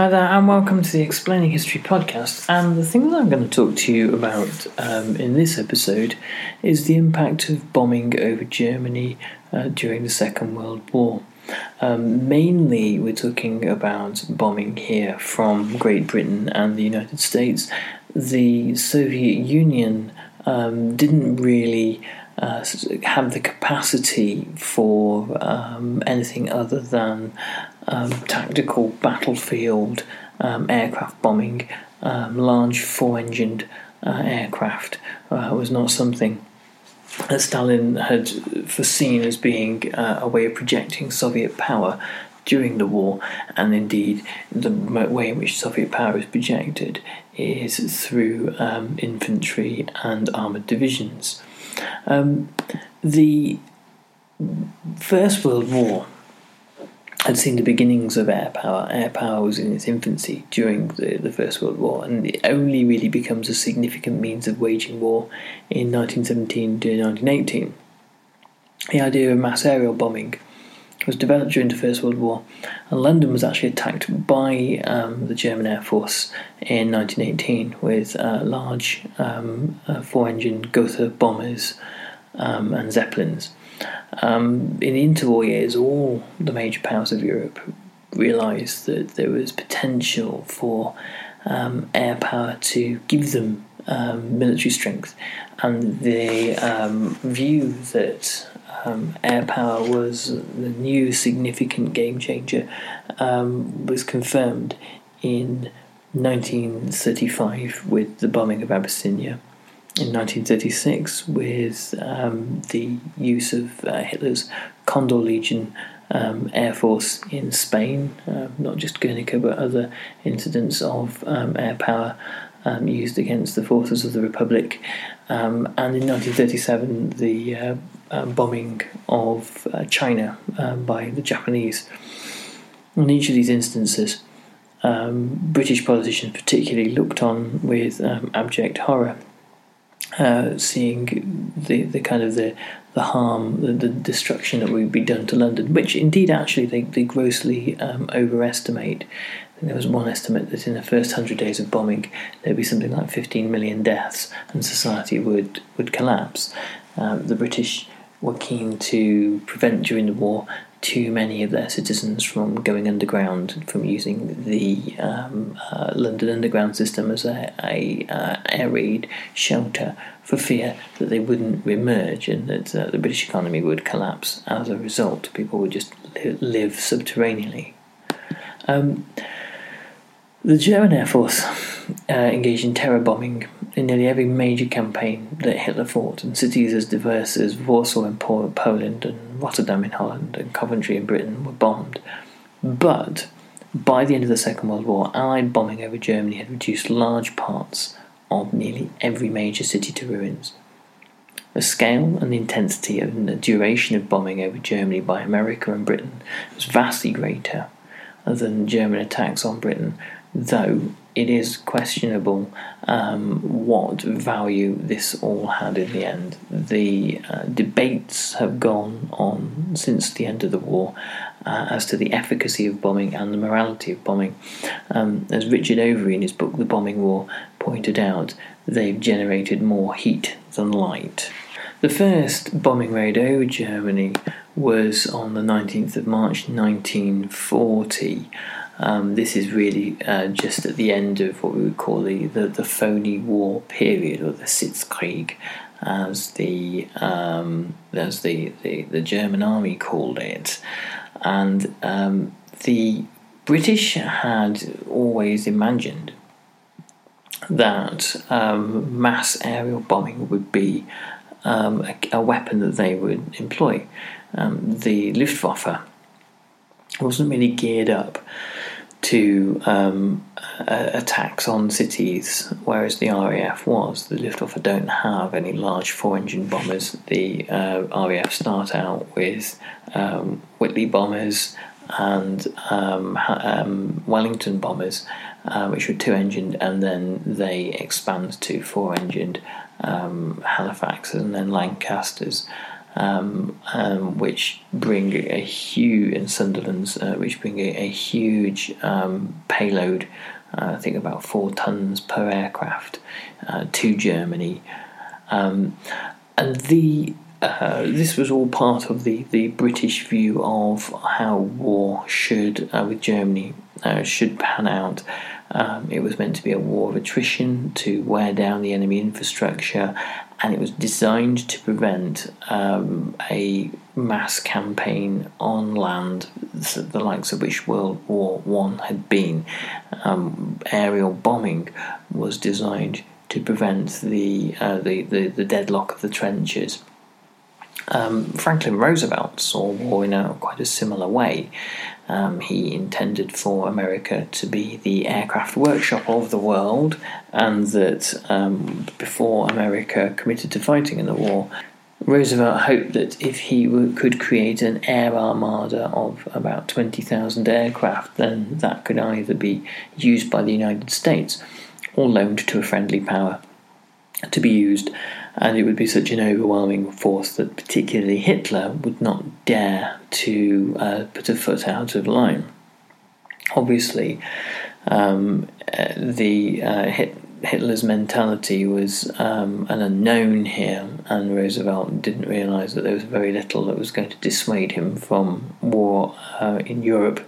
Hi there, and welcome to the Explaining History podcast. And the thing that I'm going to talk to you about um, in this episode is the impact of bombing over Germany uh, during the Second World War. Um, mainly, we're talking about bombing here from Great Britain and the United States. The Soviet Union um, didn't really uh, have the capacity for um, anything other than um, tactical battlefield um, aircraft bombing, um, large four engined uh, aircraft, uh, was not something that Stalin had foreseen as being uh, a way of projecting Soviet power during the war, and indeed the way in which Soviet power is projected is through um, infantry and armoured divisions. Um, the First World War had seen the beginnings of air power. Air power was in its infancy during the, the First World War, and it only really becomes a significant means of waging war in 1917 to 1918. The idea of mass aerial bombing was developed during the First World War, and London was actually attacked by um, the German Air Force in 1918 with uh, large um, uh, four engine Gotha bombers um, and Zeppelins. Um, in the interwar years, all the major powers of Europe realised that there was potential for um, air power to give them um, military strength, and the um, view that um, air power was the new significant game changer um, was confirmed in 1935 with the bombing of Abyssinia in 1936 with um, the use of uh, Hitler's Condor Legion um, Air Force in Spain, uh, not just Guernica but other incidents of um, air power um, used against the forces of the Republic. Um, and in 1937, the uh, um, bombing of uh, China by the Japanese. In each of these instances, British politicians particularly looked on with abject horror uh, seeing the, the kind of the the harm, the, the, destruction that would be done to London, which indeed actually they, they grossly um, overestimate. there was one estimate that in the first hundred days of bombing there'd be something like 15 million deaths and society would, would collapse. Um, the British were keen to prevent during the war too many of their citizens from going underground, from using the um, uh, London Underground system as a, a uh, air raid shelter for fear that they wouldn't emerge and that uh, the British economy would collapse as a result. People would just li- live subterraneanly. Um, the German Air Force uh, engaged in terror bombing in nearly every major campaign that Hitler fought, and cities as diverse as Warsaw in Poland and Rotterdam in Holland and Coventry in Britain were bombed. But by the end of the Second World War, Allied bombing over Germany had reduced large parts of nearly every major city to ruins. The scale and the intensity and the duration of bombing over Germany by America and Britain was vastly greater than German attacks on Britain, though it is questionable um, what value this all had in the end. The uh, debates have gone on since the end of the war uh, as to the efficacy of bombing and the morality of bombing. Um, as Richard Overy in his book The Bombing War pointed out, they've generated more heat than light. The first bombing raid over Germany was on the 19th of March 1940. Um, this is really uh, just at the end of what we would call the, the, the phony war period, or the Sitzkrieg, as the um, as the, the, the German army called it, and um, the British had always imagined that um, mass aerial bombing would be um, a, a, weapon that they would employ. Um, the Luftwaffe wasn't really geared up to um, attacks on cities, whereas the RAF was. The Luftwaffe don't have any large four-engine bombers. The uh, RAF start out with um, Whitley bombers and um, um Wellington bombers, uh, which were two-engined, and then they expand to four-engined um, Halifaxes and then Lancasters um, um, which bring a huge and Sunderland's, uh, which bring a, a huge um, payload. Uh, I think about four tons per aircraft uh, to Germany, um, and the uh, this was all part of the, the British view of how war should uh, with Germany uh, should pan out. Um, it was meant to be a war of attrition to wear down the enemy infrastructure and it was designed to prevent um, a mass campaign on land, the likes of which World War One had been. Um, aerial bombing was designed to prevent the, uh, the, the, the deadlock of the trenches. Um, Franklin Roosevelt saw war in a quite a similar way. Um, he intended for America to be the aircraft workshop of the world, and that um, before America committed to fighting in the war, Roosevelt hoped that if he could create an air armada of about 20,000 aircraft, then that could either be used by the United States or loaned to a friendly power to be used and it would be such an overwhelming force that particularly Hitler would not dare to uh, put a foot out of line. Obviously, um, uh, the uh, Hit- Hitler's mentality was um, an unknown here, and Roosevelt didn't realise that there was very little that was going to dissuade him from war uh, in Europe,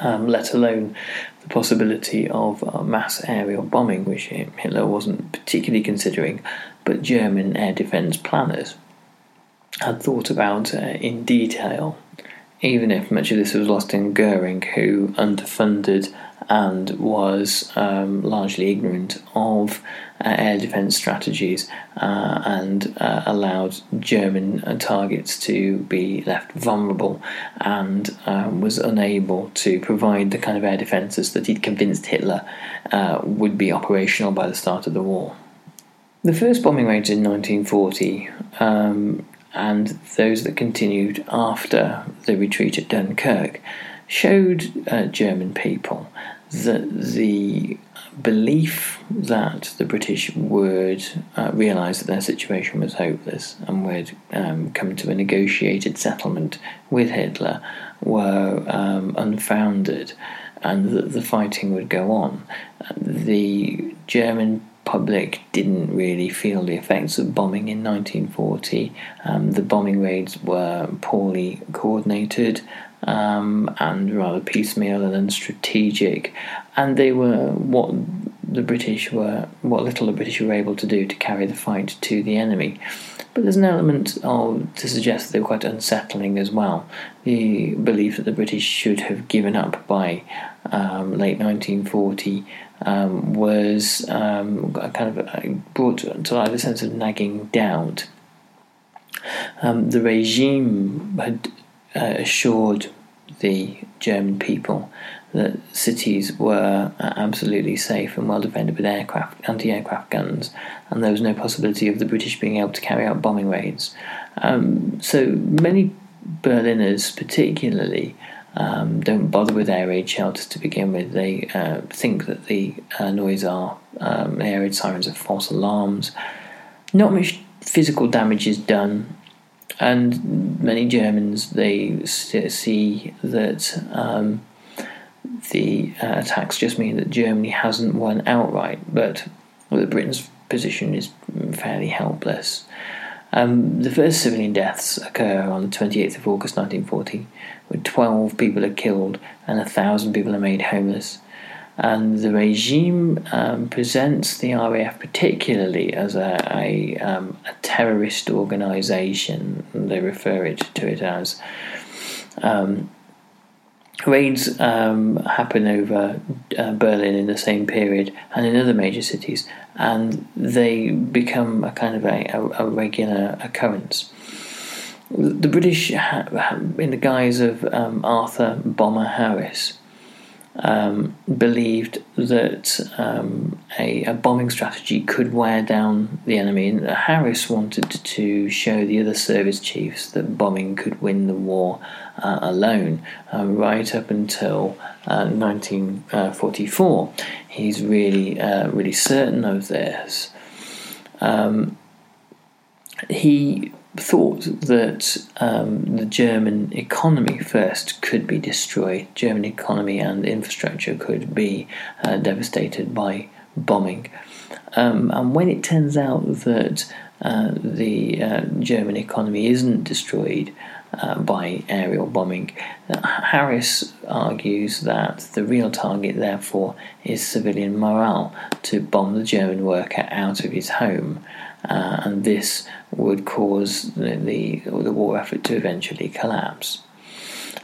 um, let alone the possibility of mass aerial bombing, which Hitler wasn't particularly considering, but German air defence planners had thought about uh, in detail, even if much of this was lost in Goering, who underfunded and was um, largely ignorant of uh, air defence strategies uh, and uh, allowed German uh, targets to be left vulnerable and um, was unable to provide the kind of air defences that he'd convinced Hitler uh, would be operational by the start of the war. The first bombing raids in 1940 um, and those that continued after the retreat at Dunkirk showed uh, German people that the belief that the British would uh, realise that their situation was hopeless and would um, come to a negotiated settlement with Hitler were um, unfounded and that the fighting would go on. The German public didn't really feel the effects of bombing in 1940. Um, the bombing raids were poorly coordinated um, and rather piecemeal and unstrategic, and they were what the British were, what little the British were able to do to carry the fight to the enemy. But there's an element of, to suggest that they were quite unsettling as well. The belief that the British should have given up by um, late 1940 um, was um, kind of uh, brought to life a sense of nagging doubt. Um, the regime had uh, assured the German people that cities were uh, absolutely safe and well defended with aircraft, anti-aircraft guns, and there was no possibility of the British being able to carry out bombing raids. Um, so many Berliners, particularly, um, don't bother with air raid shelters to begin with. They uh, think that the uh, noise are um, air raid sirens are false alarms. Not much physical damage is done, and many Germans they see that um, the uh, attacks just mean that Germany hasn't won outright, but that Britain's position is fairly helpless. Um, the first civilian deaths occur on the 28th of August 1940, where 12 people are killed and a thousand people are made homeless. And the regime um, presents the RAF particularly as a, a, um, a terrorist organisation. They refer it to it as. Um, raids um, happen over uh, Berlin in the same period and in other major cities, and they become a kind of a, a, a regular occurrence. The British, in the guise of um, Arthur Bomber Harris, um, believed that um, a, a, bombing strategy could wear down the enemy. And Harris wanted to show the other service chiefs that bombing could win the war uh, alone, uh, right up until uh, 1944. He's really, uh, really certain of this. Um, he thought that um, the German economy first could be destroyed. German economy and infrastructure could be uh, devastated by bombing. Um, and when it turns out that uh, the uh, German economy isn't destroyed uh, by aerial bombing, Harris argues that the real target, therefore, is civilian morale to bomb the German worker out of his home uh, and this would cause the, the, the war effort to eventually collapse.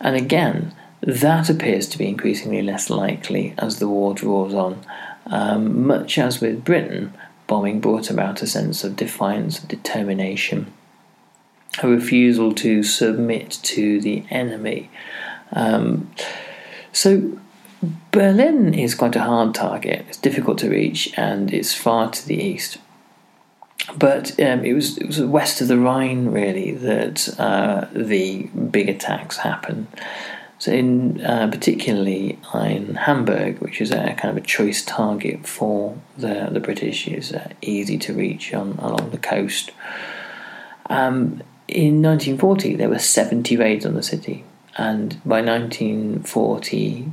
And again, that appears to be increasingly less likely as the war draws on. Um, much as with Britain, bombing brought about a sense of defiance, determination, a refusal to submit to the enemy. Um, so Berlin is quite a hard target. It's difficult to reach and it's far to the east but um, it was it was west of the Rhine really that uh, the big attacks happened. So in uh, particularly in Hamburg, which is a kind of a choice target for the the British, is uh, easy to reach on along the coast. Um, in 1940, there were 70 raids on the city, and by 1940,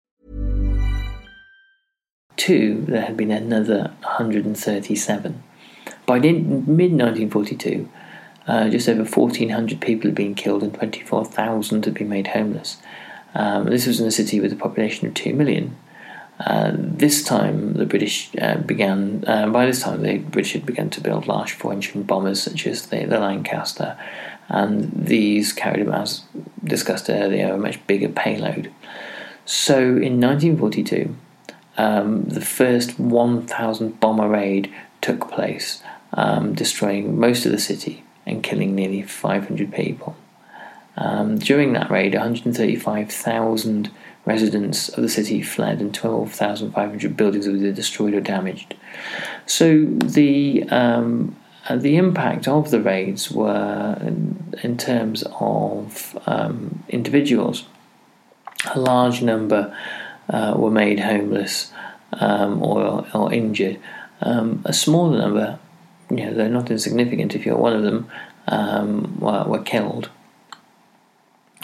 Two, there had been another 137. By mid-1942, uh, just over 1,400 people had been killed and 24,000 had been made homeless. Um, this was in a city with a population of 2 million. Uh, this time, the British uh, began. Uh, by this time, the British had begun to build large four-engine bombers, such as the, the Lancaster, and these carried, as discussed earlier, a much bigger payload. So, in 1942, um, the first 1,000 bomber raid took place, um, destroying most of the city and killing nearly 500 people. Um, during that raid, 135,000 residents of the city fled and 12,500 buildings were either destroyed or damaged. So the um, uh, the impact of the raids were in, in terms of um, individuals. A large number uh, were made homeless um, or, or injured. Um, a smaller number, you know, they're not insignificant if you're one of them, um, were, were killed.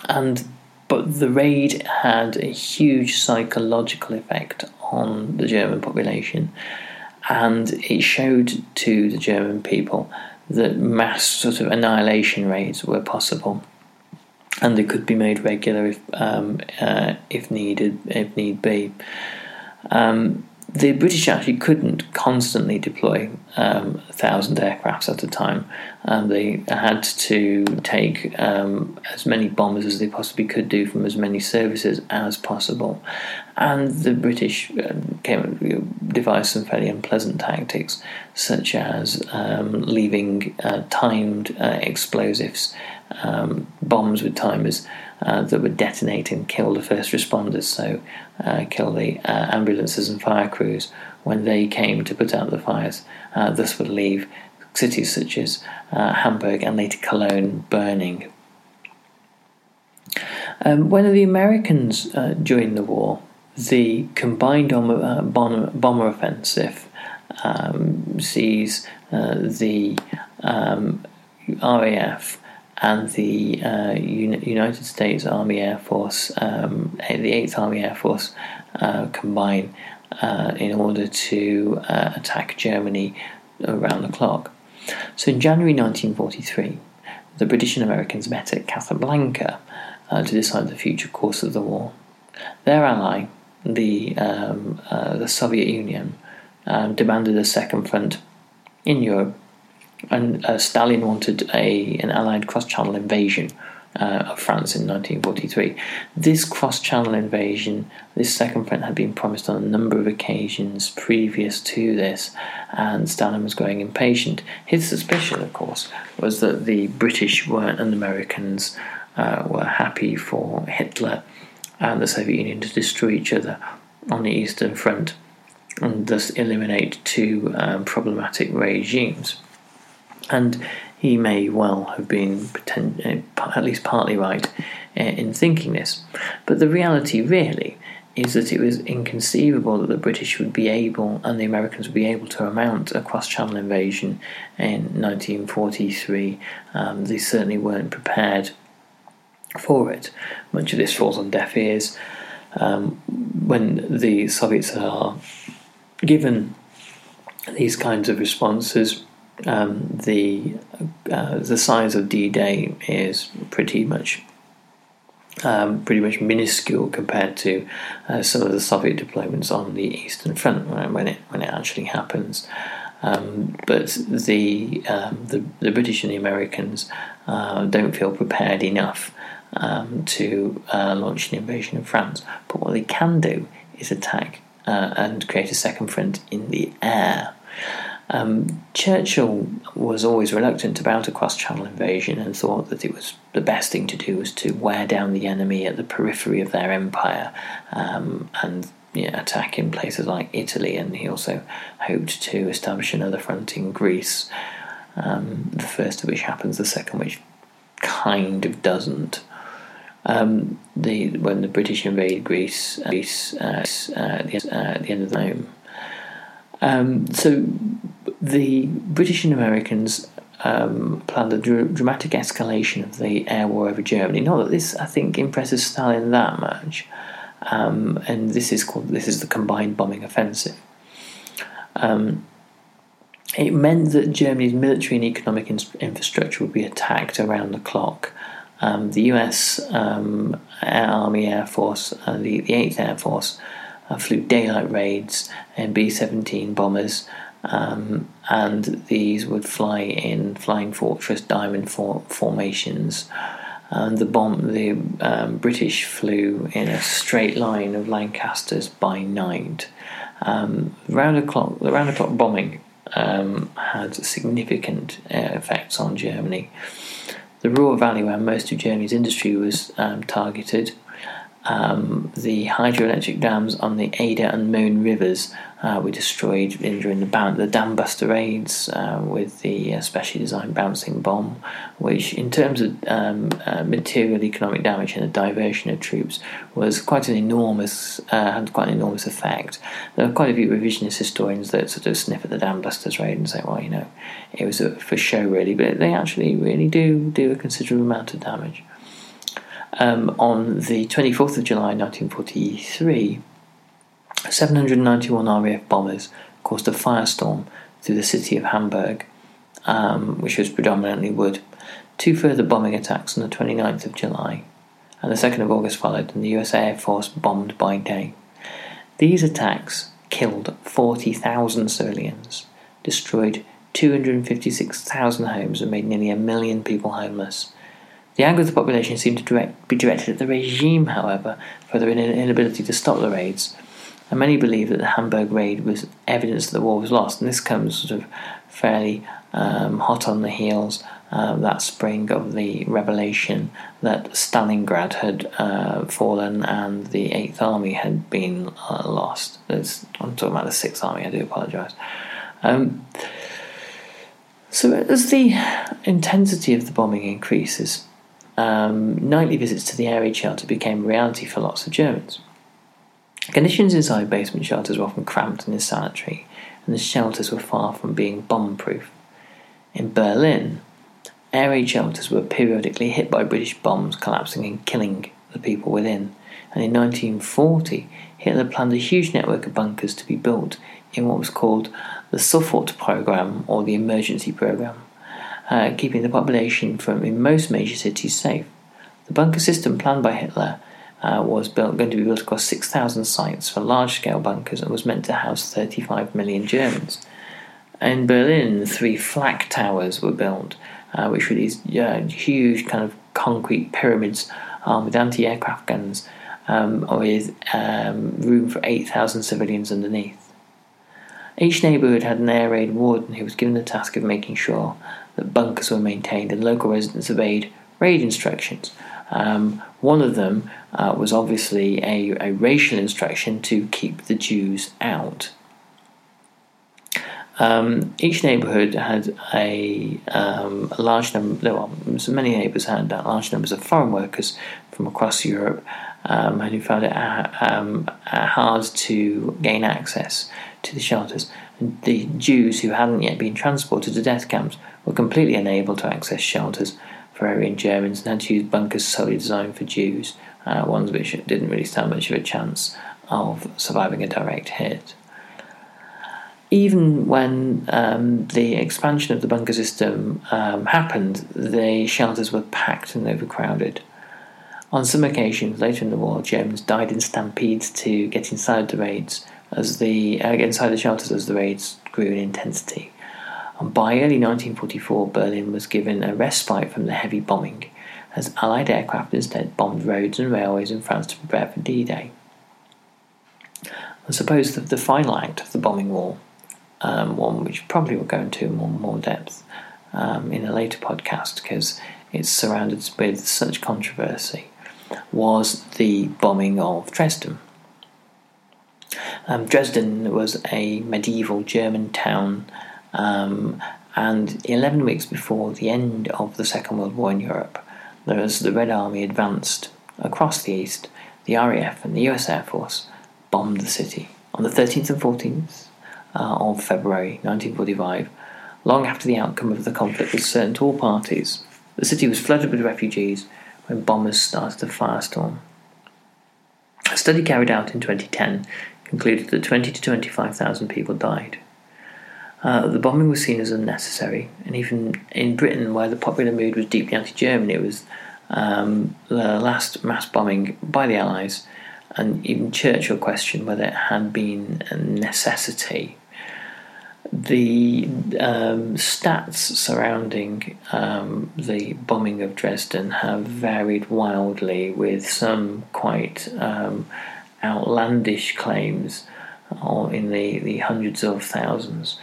And but the raid had a huge psychological effect on the German population, and it showed to the German people that mass sort of annihilation raids were possible, and they could be made regular if um, uh, if needed, if need be. Um, the British actually couldn't constantly deploy um, a thousand aircrafts at a time. Um, they had to take um, as many bombers as they possibly could do from as many services as possible. And the British um, came, devised some fairly unpleasant tactics, such as um, leaving uh, timed uh, explosives, um, bombs with timers uh, that would detonate and kill the first responders, so uh, kill the uh, ambulances and fire crews when they came to put out the fires. Uh, this would leave cities such as uh, Hamburg and later Cologne burning. Um, when the Americans uh, joined the war, the combined bomber, bomber, bomber offensive um, sees the um, RAF and the uh, United States Army Air Force, um, the 8th Army Air Force, uh, combine uh, in order to uh, attack Germany around the clock. So in January 1943, the British and Americans met at Casablanca uh, to decide the future course of the war. Their ally, the, um, uh, the Soviet Union, um, demanded a second front in Europe and uh, Stalin wanted a an Allied cross-channel invasion uh, of France in 1943. This cross-channel invasion, this second front, had been promised on a number of occasions previous to this, and Stalin was growing impatient. His suspicion, of course, was that the British weren't and Americans uh, were happy for Hitler and the Soviet Union to destroy each other on the Eastern Front and thus eliminate two um, problematic regimes and he may well have been uh, at least partly right uh, in thinking this. But the reality, really, is that it was inconceivable that the British would be able and the Americans would be able to mount a cross channel invasion in 1943. Um, they certainly weren't prepared for it. Much of this falls on deaf ears. Um, when the Soviets are given these kinds of responses, um, the uh, the size of D-Day is pretty much um, pretty much minuscule compared to uh, some of the Soviet deployments on the Eastern Front when it when it actually happens. Um, but the, um, the, the British and the Americans uh, don't feel prepared enough um, to uh, launch an invasion of France. But what they can do is attack uh, and create a second front in the air. Um, Churchill was always reluctant about a cross channel invasion and thought that it was the best thing to do was to wear down the enemy at the periphery of their empire um, and you know, attack in places like Italy. And he also hoped to establish another front in Greece, um, the first of which happens, the second which kind of doesn't. Um, the when the British invade Greece, uh, Greece uh, uh, at, the, uh, the end of the time. Um, so the British and Americans um, planned a dr- dramatic escalation of the air war over Germany. Not that this, I think, impresses Stalin that much. Um, and this is called this is the combined bombing offensive. Um, it meant that Germany's military and economic in- infrastructure would be attacked around the clock. Um, the U.S. Um, Air Army Air Force, uh, the, the 8th Air Force, uh, flew daylight raids and B 17 bombers, um, and these would fly in Flying Fortress diamond for- formations. And the bomb, the um, British flew in a straight line of Lancasters by night. Um, round the clock, the round the clock bombing um, had significant uh, effects on Germany. the Ruhr Valley, where most of Germany's industry was um, targeted, um, the hydroelectric dams on the Eder and Möhne rivers uh, were destroyed during the, the dam buster raids uh, with the uh, specially designed bouncing bomb, which, in terms of um, uh, material economic damage and the diversion of troops, was quite an enormous uh, had quite an enormous effect. There are quite a few revisionist historians that sort of sniff at the dam busters raid and say, well, you know, it was for show really, but they actually really do do a considerable amount of damage. Um, on the 24th of July 1943, 791 RAF bombers caused a firestorm through the city of Hamburg, um, which was predominantly wood. Two further bombing attacks on the 29th of July and the 2nd of August followed, and the US Air Force bombed by day. These attacks killed 40,000 civilians, destroyed 256,000 homes, and made nearly a million people homeless. The anger of the population seemed to direct, be directed at the regime, however, for their inability to stop the raids. And many believe that the Hamburg raid was evidence that the war was lost, and this comes sort of fairly um, hot on the heels uh, that spring of the revelation that Stalingrad had uh, fallen and the Eighth Army had been uh, lost. I'm talking about the Sixth Army. I do apologise. Um, so as the intensity of the bombing increases, um, nightly visits to the raid shelter became reality for lots of Germans. Conditions inside basement shelters were often cramped and insanitary, and the shelters were far from being bomb proof. In Berlin, air raid shelters were periodically hit by British bombs, collapsing and killing the people within. And in 1940, Hitler planned a huge network of bunkers to be built in what was called the Sofort program or the emergency program uh, keeping the population from in most major cities safe. The bunker system planned by Hitler uh, was built, going to be built across 6,000 sites for large scale bunkers and was meant to house 35 million Germans. In Berlin, three flak towers were built, uh, which were these uh, huge kind of concrete pyramids armed with anti aircraft guns um, with um, room for 8,000 civilians underneath. Each neighbourhood had an air raid warden who was given the task of making sure that bunkers were maintained and local residents obeyed raid instructions. Um, one of them uh, was obviously a, a racial instruction to keep the Jews out. Um, each neighbourhood had a, um, a large number, well, so many neighbours had large numbers of foreign workers from across Europe um, and who found it uh, um, uh, hard to gain access to the shelters. And the Jews who hadn't yet been transported to death camps were completely unable to access shelters for Aryan Germans and had to use bunkers solely designed for Jews, uh, ones which didn't really stand much of a chance of surviving a direct hit. Even when um, the expansion of the bunker system um, happened, the shelters were packed and overcrowded. On some occasions later in the war, Germans died in stampedes to get inside the raids as the uh, inside the shelters as the raids grew in intensity. By early 1944, Berlin was given a respite from the heavy bombing, as Allied aircraft instead bombed roads and railways in France to prepare for D-Day. I suppose the, the final act of the bombing war, um, one which probably we'll go into more more depth um, in a later podcast because it's surrounded with such controversy, was the bombing of Dresden. Um, Dresden was a medieval German town, um, and 11 weeks before the end of the Second World War in Europe, as the Red Army advanced across the east, the RAF and the US Air Force bombed the city on the 13th and 14th uh, of February 1945, long after the outcome of the conflict was certain to all parties. The city was flooded with refugees when bombers started a firestorm. A study carried out in 2010 concluded that 20 to 25,000 people died. Uh, the bombing was seen as unnecessary, and even in Britain, where the popular mood was deeply anti German, it was um, the last mass bombing by the Allies, and even Churchill questioned whether it had been a necessity. The um, stats surrounding um, the bombing of Dresden have varied wildly, with some quite um, outlandish claims or in the, the hundreds of thousands.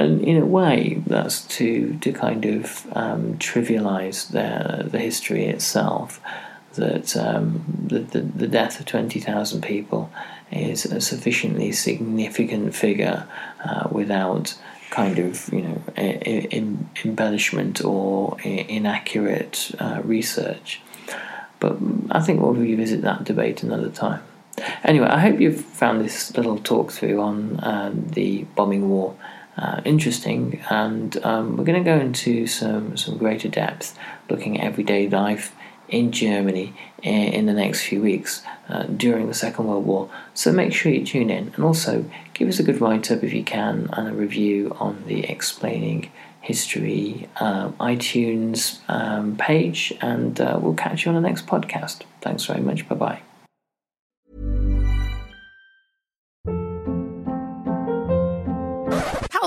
And in a way, that's to to kind of um, trivialize the the history itself. That um, the, the, the death of twenty thousand people is a sufficiently significant figure uh, without kind of you know embellishment or inaccurate uh, research. But I think we'll revisit that debate another time. Anyway, I hope you've found this little talk through on um, the bombing war uh, interesting, and um, we're going to go into some some greater depth, looking at everyday life in Germany in the next few weeks uh, during the Second World War. So make sure you tune in and also give us a good write up if you can and a review on the Explaining History um, iTunes um, page. And uh, we'll catch you on the next podcast. Thanks very much. Bye bye.